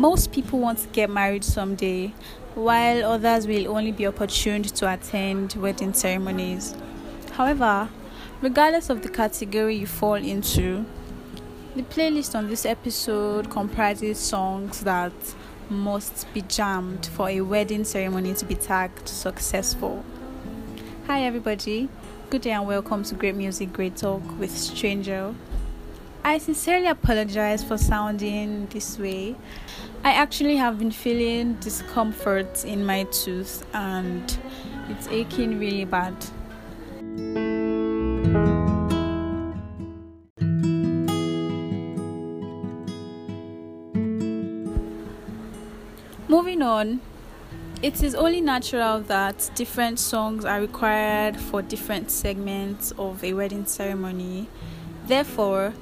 Most people want to get married someday, while others will only be opportuned to attend wedding ceremonies. However, regardless of the category you fall into, the playlist on this episode comprises songs that must be jammed for a wedding ceremony to be tagged successful. Hi, everybody. Good day and welcome to Great Music, Great Talk with Stranger. I sincerely apologize for sounding this way. I actually have been feeling discomfort in my tooth and it's aching really bad. Moving on, it is only natural that different songs are required for different segments of a wedding ceremony. Therefore,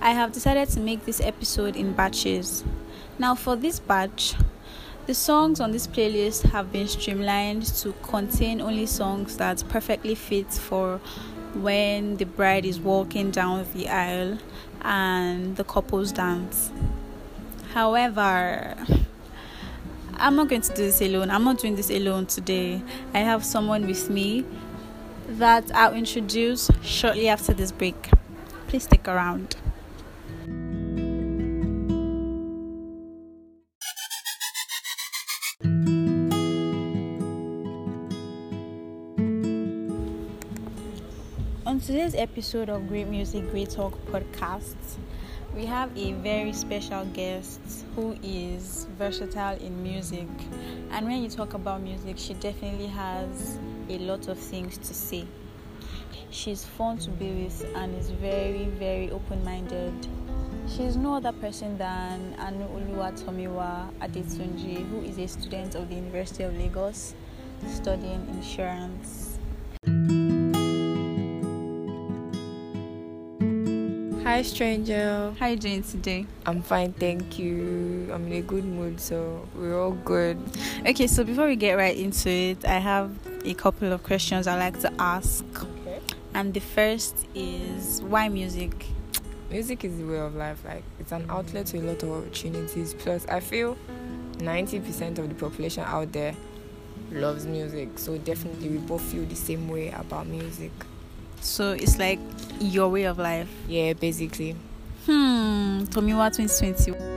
I have decided to make this episode in batches. Now, for this batch, the songs on this playlist have been streamlined to contain only songs that perfectly fit for when the bride is walking down the aisle and the couples dance. However, I'm not going to do this alone. I'm not doing this alone today. I have someone with me that I'll introduce shortly after this break. Please stick around. Today's episode of Great Music, Great Talk podcast, we have a very special guest who is versatile in music. And when you talk about music, she definitely has a lot of things to say. She's fun to be with and is very, very open minded. She's no other person than Anu Oluwa Tomiwa Adetunji, who is a student of the University of Lagos studying insurance. Hi, stranger. How are you doing today? I'm fine, thank you. I'm in a good mood, so we're all good. Okay, so before we get right into it, I have a couple of questions I'd like to ask. Okay. And the first is why music? Music is the way of life. Like it's an outlet to a lot of opportunities. Plus, I feel 90% of the population out there loves music. So definitely, we both feel the same way about music. So it's like your way of life. Yeah, basically. Hmm, Tomiwa 2020.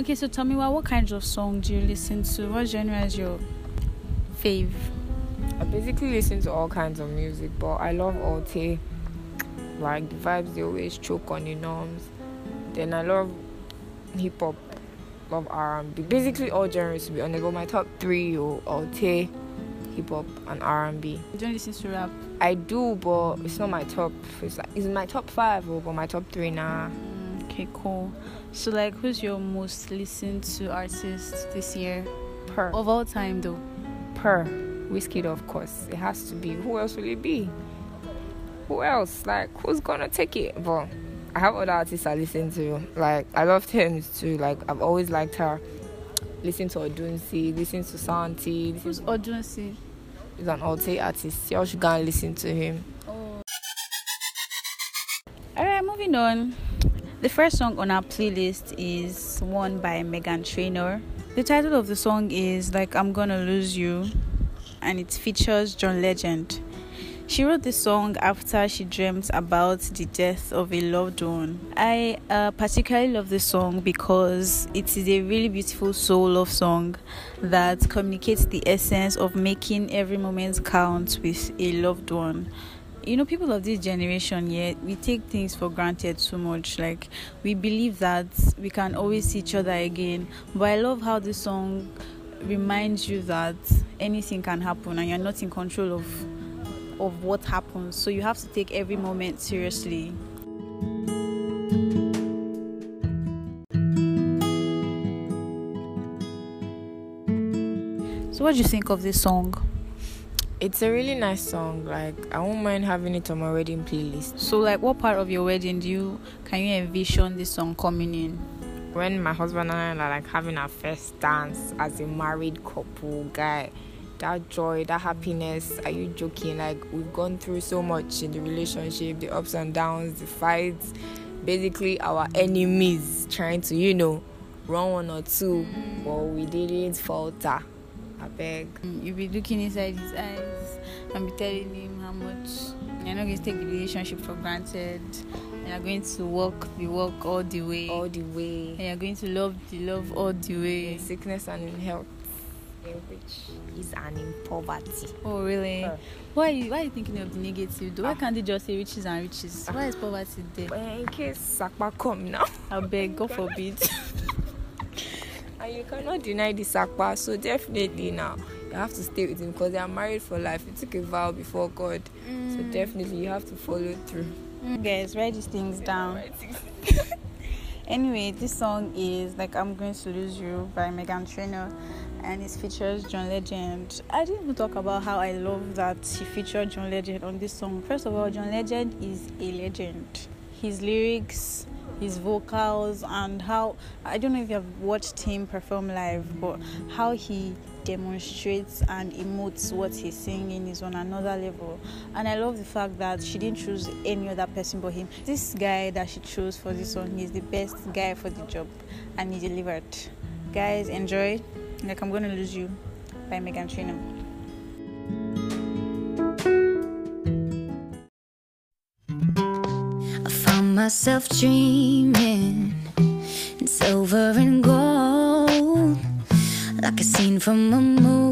Okay, so Tomiwa, what what kinds of songs do you listen to? What genre is your fave? I basically listen to all kinds of music, but I love Alte. Like the vibes they always choke on the norms. Then I love hip hop, love R&B. Basically all genres to be honest. But my top three are Alte, hip hop, and R&B. You don't listen to rap? I do, but it's not my top. It's like it's my top five, but my top three nah. Mm, okay, cool. So, like, who's your most listened to artist this year? Per Of all time, though. per Whiskey, of course. It has to be. Who else will it be? Who else? Like who's gonna take it? But I have other artists I listen to. Like I love Tems too. Like I've always liked her. Listen to Odunsi, listen to Santi. Who's Odunsi? He's an Alte artist. Y'all should go and listen to him. Oh. Alright, moving on. The first song on our playlist is one by Meghan Trainor. The title of the song is Like I'm Gonna Lose You and it features John Legend. She wrote this song after she dreamt about the death of a loved one. I uh, particularly love this song because it is a really beautiful soul love song that communicates the essence of making every moment count with a loved one you know people of this generation yeah we take things for granted so much like we believe that we can always see each other again but i love how this song reminds you that anything can happen and you're not in control of of what happens so you have to take every moment seriously so what do you think of this song It's a really nice song. Like I won't mind having it on my wedding playlist. so like what part of your wedding do you can you envision this song coming in When my husband and I are like having our first dance as a married couple, guy, that joy, that happiness. Are you joking? Like we've gone through so much in the relationship, the ups and downs, the fights, basically our enemies trying to, you know, run one or two, but we didn't falter. I beg. You'll be looking inside his eyes and be telling him how much you're not going to take the relationship for granted. You're going to walk the walk all the way. All the way. And you're going to love the love all the way. In sickness and in health. In which is and in poverty. Oh really? Uh, why are you why are you thinking of the negative though? Why can't they just say riches and riches? Why is poverty there? in case Sakpa come now. I beg, God forbid. and you cannot deny the Sakpa, so definitely now you have to stay with him because they are married for life. You took a vow before God, mm. so definitely you have to follow through. Mm. Guys, write these things down. anyway, this song is like I'm Going to Lose You by Meghan Trainor and it features John Legend. I didn't even talk about how I love that he featured John Legend on this song. First of all, John Legend is a legend. His lyrics, his vocals, and how I don't know if you have watched him perform live, but how he demonstrates and emotes what he's singing is on another level. And I love the fact that she didn't choose any other person but him. This guy that she chose for this song, he's the best guy for the job, and he delivered. Guys, enjoy. Like I'm Gonna Lose You by Meghan Trainor. I found myself dreaming in silver and gold, like a scene from a movie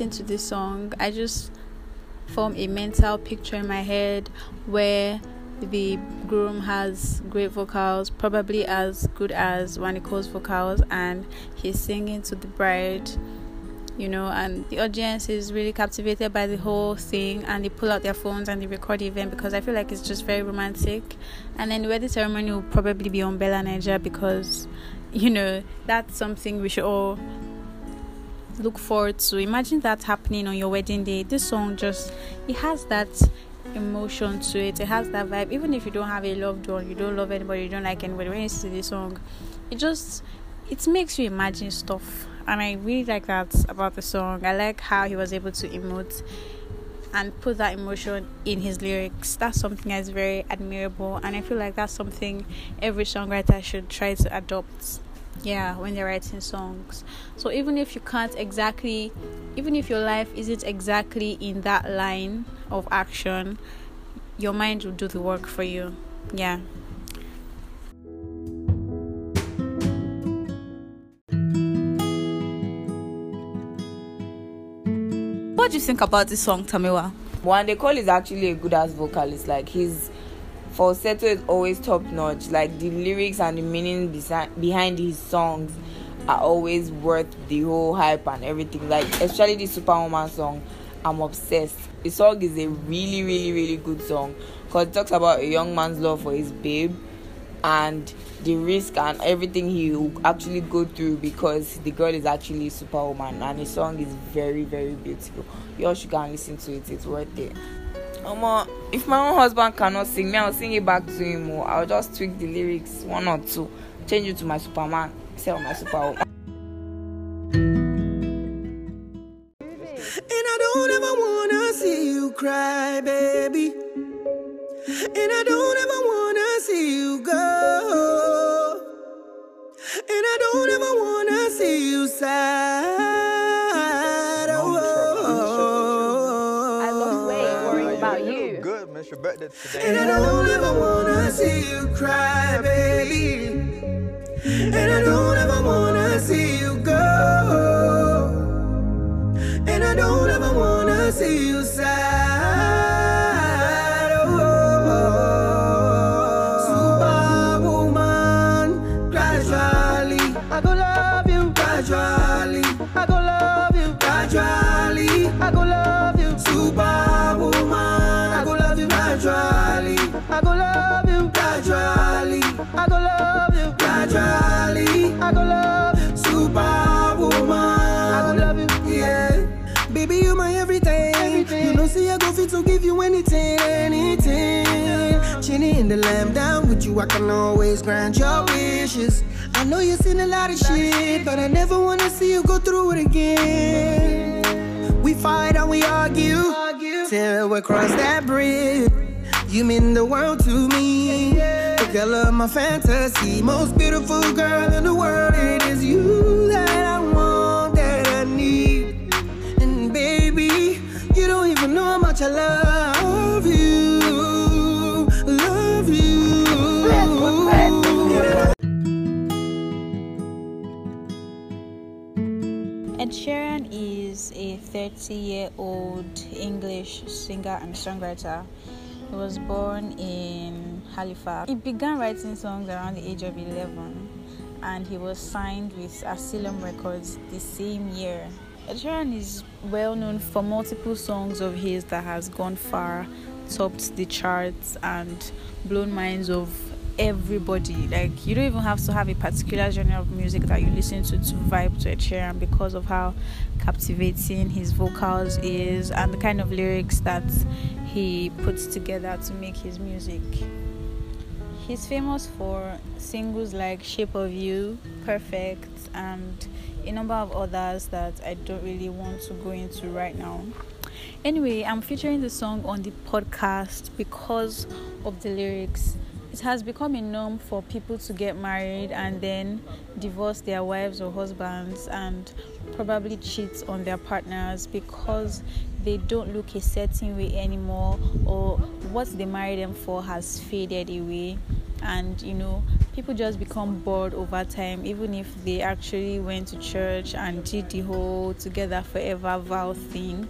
listen to this song, I just form a mental picture in my head where the groom has great vocals, probably as good as Wande Coal's vocals, and he's singing to the bride, you know, and the audience is really captivated by the whole thing, and they pull out their phones and they record the event because I feel like it's just very romantic. And then the wedding ceremony will probably be on Bella Naija because, you know, that's something we should all look forward to. Imagine that happening on your wedding day. This song just it has that emotion to it. It has that vibe. Even if you don't have a loved one, you don't love anybody, you don't like anybody. When you see this song, it just it makes you imagine stuff. And I really like that about the song. I like how he was able to emote and put that emotion in his lyrics. That's something that's very admirable, and I feel like that's something every songwriter should try to adopt yeah when they're writing songs. So even if you can't exactly even if your life isn't exactly in that line of action your mind will do the work for you. Yeah. What do you think about this song Tomiwa? Wande Coal is actually a good ass vocalist. Like he's falsetto is always top notch. Like the lyrics and the meaning behind his songs are always worth the whole hype and everything. Like especially the Superwoman song, I'm obsessed. The song is a really, really, really good song because it talks about a young man's love for his babe and the risk and everything he will actually go through because the girl is actually superwoman and the song is very very beautiful you all should go and listen to it it's worth it Omo, if my own husband cannot sing me, I'll sing it back to him. Or I'll just tweak the lyrics one or two, change it to my Superman, say my Superwoman. And I don't ever wanna see you sad. The lamb down with you, I can always grant your wishes. I know you've seen a lot of shit, but I never wanna see you go through it again. We fight and we argue till we cross that bridge. You mean the world to me. The girl of my fantasy, most beautiful girl in the world. It is you that I want, that I need. And baby, you don't even know how much I love 30 year old English singer and songwriter. He was born in Halifax. He began writing songs around the age of 11 and he was signed with Asylum Records the same year. Ed Sheeran is well known for multiple songs of his that has gone far, topped the charts and blown minds of everybody. Like you don't even have to have a particular genre of music that you listen to to vibe to Ed Sheeran because of how captivating his vocals is and the kind of lyrics that he puts together to make his music. He's famous for singles like Shape of You, Perfect, and a number of others that I don't really want to go into right now. Anyway, I'm featuring the song on the podcast because of the lyrics. It has become a norm for people to get married and then divorce their wives or husbands and probably cheat on their partners because they don't look a certain way anymore or what they married them for has faded away. And you know people just become bored over time even if they actually went to church and did the whole together forever vow thing.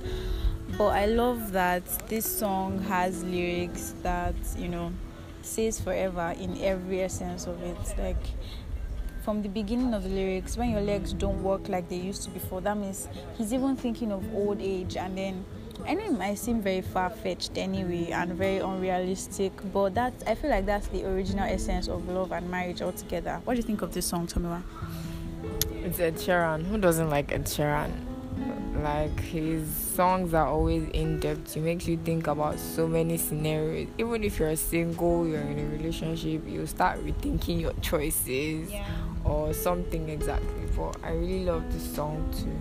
But i love that this song has lyrics that you know says forever in every essence of it like from the beginning of the lyrics when your legs don't work like they used to before that means he's even thinking of old age and then I know it might seem very far fetched anyway and very unrealistic, but that I feel like that's the original essence of love and marriage altogether. What do you think of this song, Tomiwa? It's Ed Sheeran. Who doesn't like Ed Sheeran? Like his songs are always in depth. He makes you think about so many scenarios. Even if you're single, you're in a relationship, you start rethinking your choices Yeah. or something exactly. But I really love this song too.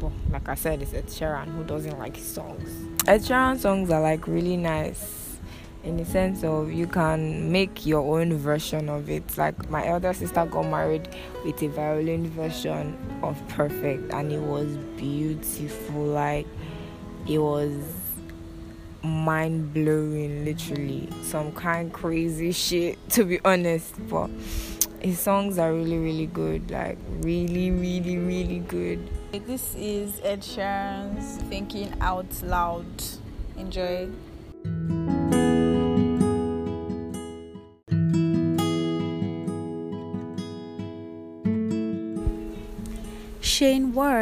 But like I said, it's Ed Sheeran. Who doesn't like his songs? Ed Sheeran songs are like really nice in the sense of you can make your own version of it. Like my elder sister got married with a violin version of Perfect, and it was beautiful. Like it was mind blowing, literally some kind crazy shit to be honest. But his songs are really, really good. Like really, really, really good. This is Ed Sheeran's Thinking Out Loud. Enjoy.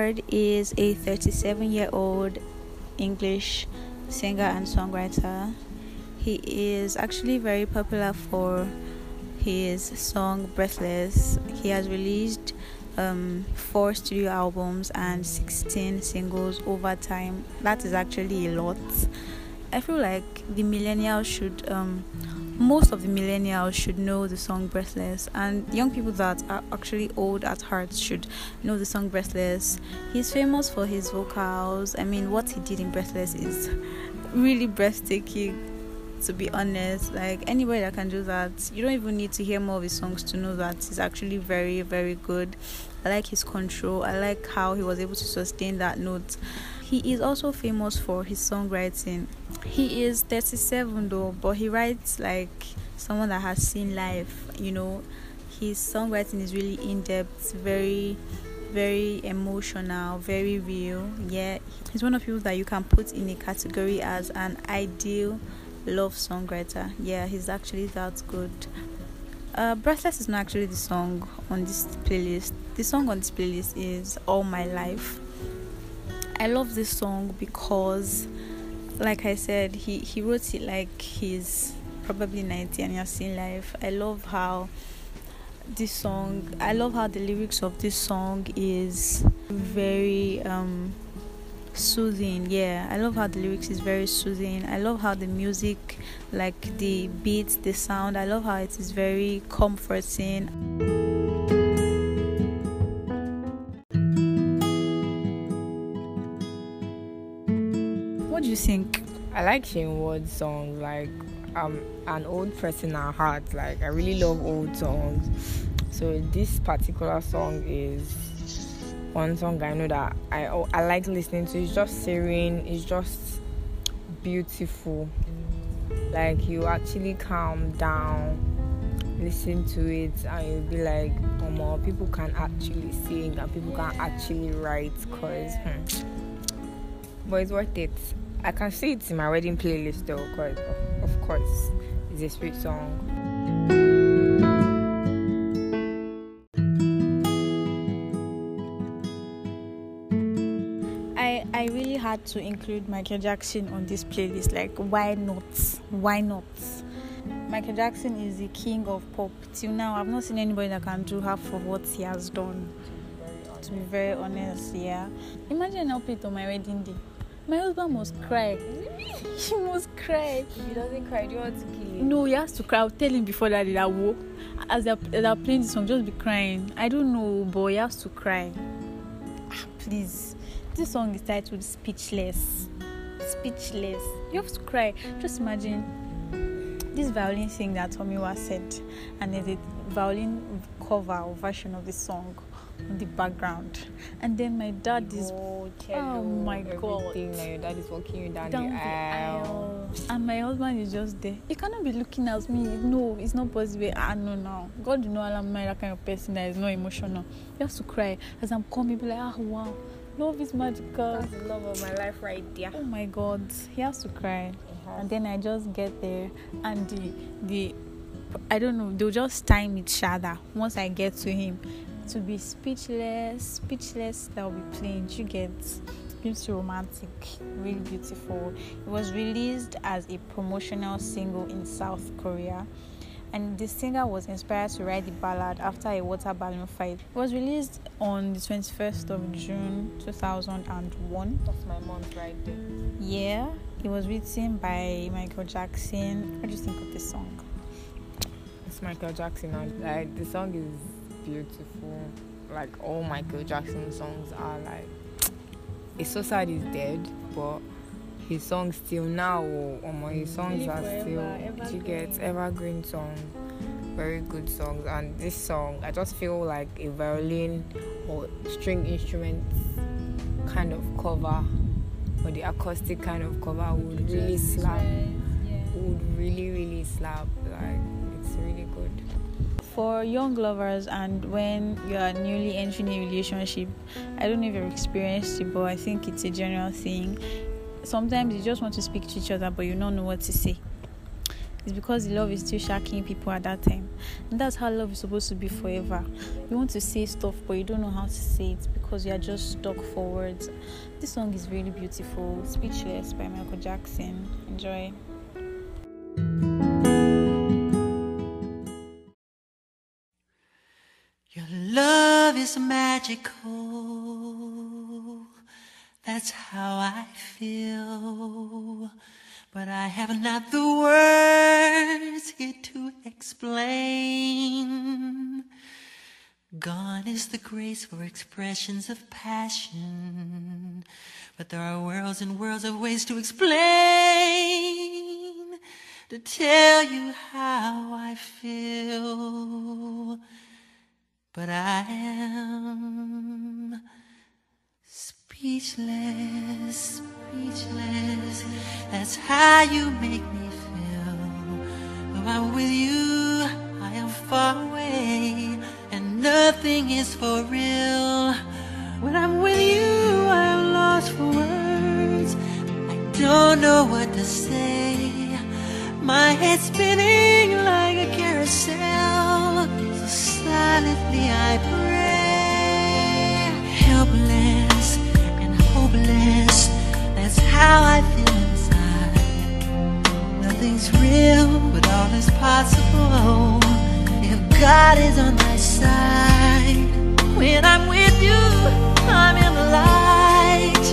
Ward is a 37 year old English singer and songwriter. He is actually very popular for his song Breathless. He has released um, four studio albums and 16 singles over time. That is actually a lot. I feel like the millennials should um, most of the millennials should know the song Breathless, and young people that are actually old at heart should know the song Breathless. He's famous for his vocals. I mean, what he did in Breathless is really breathtaking. To be honest, like anybody that can do that, you don't even need to hear more of his songs to know that he's actually very, very good. I like his control. I like how he was able to sustain that note. He is also famous for his songwriting. He is 37 though, but he writes like someone that has seen life, you know. His songwriting is really in depth, very very emotional, very real. Yeah, he's one of people that you can put in a category as an ideal love songwriter. Yeah, he's actually that good. Uh, Breathless is not actually the song on this playlist. The song on this playlist is All My Life I love this song because, like I said, he, he wrote it like he's probably 90 and he's seen life. I love how this song, I love how the lyrics of this song is very um, soothing. Yeah, I love how the lyrics is very soothing. I love how the music, like the beats, the sound, I love how it is very comforting. Think? I like Shayne Ward's songs. Like I'm an old person at heart. Like I really love old songs. So this particular song is one song I know that I I like listening to. It's just serene. It's just beautiful. Like you actually calm down, listen to it, and you'll be like, "Oh, more people can actually sing and people can actually write." Cause, hmm, but it's worth it. I can see it in my wedding playlist though, because of course it's a sweet song. I I really had to include Michael Jackson on this playlist. Like, why not? Why not? Michael Jackson is the king of pop. Till now, I've not seen anybody that can do half of what he has done. To be very honest, yeah. Imagine I'll play it on my wedding day. My husband must cry. he must cry. If he doesn't cry, do you want to kill him? No, he has to cry. I'll tell him before that that will. As they're, they're playing the song, just be crying. I don't know, but he has to cry. Ah, please. This song is titled Speechless. Speechless. You have to cry. Just imagine this violin thing that Tomiwa said, and there's a violin cover or version of the song the background. And then my dad is oh, oh my god. Like your dad is walking you down, down the, aisle. aisle. And my husband is just there. He cannot be looking at me. No, it's not possible. Ah no no. God not allow me that kind of person that is not emotional. He has to cry. As I'm coming, be like, ah wow. Love is magical. That's the love of my life right there. Oh my god. He has to cry. And then I just get there and the the I don't know, they'll just time each other once I get to him to be speechless, speechless that will be playing. You get beautiful, romantic, really beautiful. It was released as a promotional single in South Korea. And the singer was inspired to write the ballad after a water balloon fight. It was released on the 21st of June 2001. That's my month right there. Yeah, it was written by Michael Jackson. What do you think of this song? It's Michael Jackson. Like the song is beautiful. Like all Michael Jackson songs are like it's so sad he's dead, but his songs still now my his songs are still you get evergreen songs, very good songs. And this song I just feel like a violin or string instrument kind of cover or the acoustic kind of cover would really slap would really really slap like it's really good for young lovers and when you are newly entering a relationship, I don't know if you've experienced it, but I think it's a general thing. Sometimes you just want to speak to each other, but you don't know what to say. It's because love is still shocking people at that time. And that's how love is supposed to be forever. You want to say stuff, but you don't know how to say it because you are just stuck for words. This song is really beautiful. Speechless by Michael Jackson. Enjoy. Is magical. That's how I feel. but I have not the words here to explain. Gone is the grace for expressions of passion, but there are worlds and worlds of ways to explain, to tell you how I feel. But I am speechless, speechless. That's how you make me feel. When I'm with you, I am far away, and nothing is for real. When I'm with you, I am lost for words. I don't know what to say. My head's spinning like a carousel. Silently I pray. Helpless and hopeless. That's how I feel inside. Nothing's real, but all is possible. If God is on my side. When I'm with you, I'm in the light.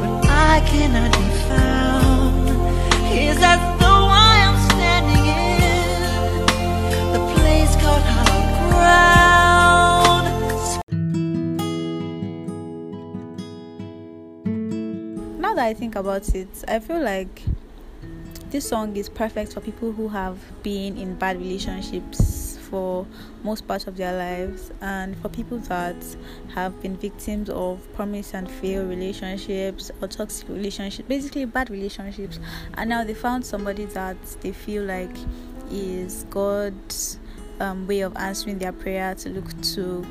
When I cannot found, I think about it, I feel like this song is perfect for people who have been in bad relationships for most parts of their lives and for people that have been victims of promise and fail relationships or toxic relationships basically bad relationships. And now they found somebody that they feel like is god's um, way of answering their prayer to look to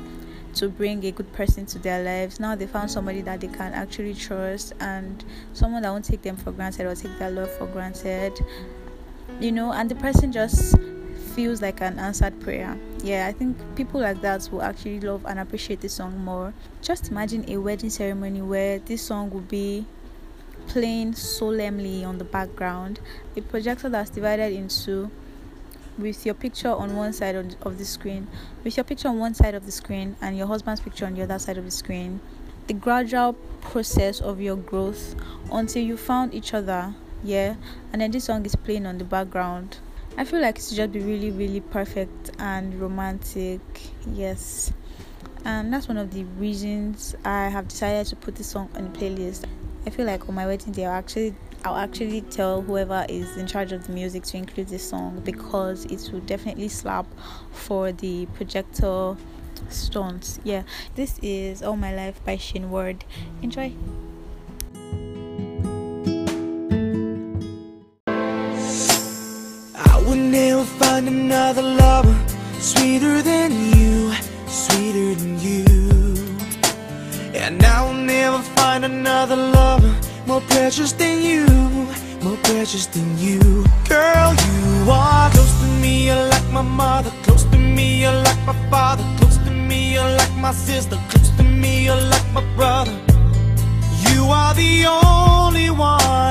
to bring a good person to their lives. Now they found somebody that they can actually trust and someone that won't take them for granted or take their love for granted. You know, and the person just feels like an answered prayer. Yeah, I think people like that will actually love and appreciate this song more. Just imagine a wedding ceremony where this song will be playing solemnly on the background, a projector that's divided into with your picture on one side of the screen, with your picture on one side of the screen and your husband's picture on the other side of the screen. The gradual process of your growth until you found each other, yeah, and then this song is playing on the background. I feel like it's just be really, really perfect and romantic, yes. And that's one of the reasons I have decided to put this song on the playlist. I feel like on my wedding day, I'll actually I'll actually tell whoever is in charge of the music to include this song because it will definitely slap for the projector stunts. Yeah, this is All My Life by Shayne Ward. Enjoy. I would never find another lover sweeter than you, sweeter than you. And I will never find another lover more precious than you, more precious than you. Girl, you are close to me, you're like my mother, close to me, you're like my father, close to me, you're like my sister, close to me, you're like my brother. You are the only one,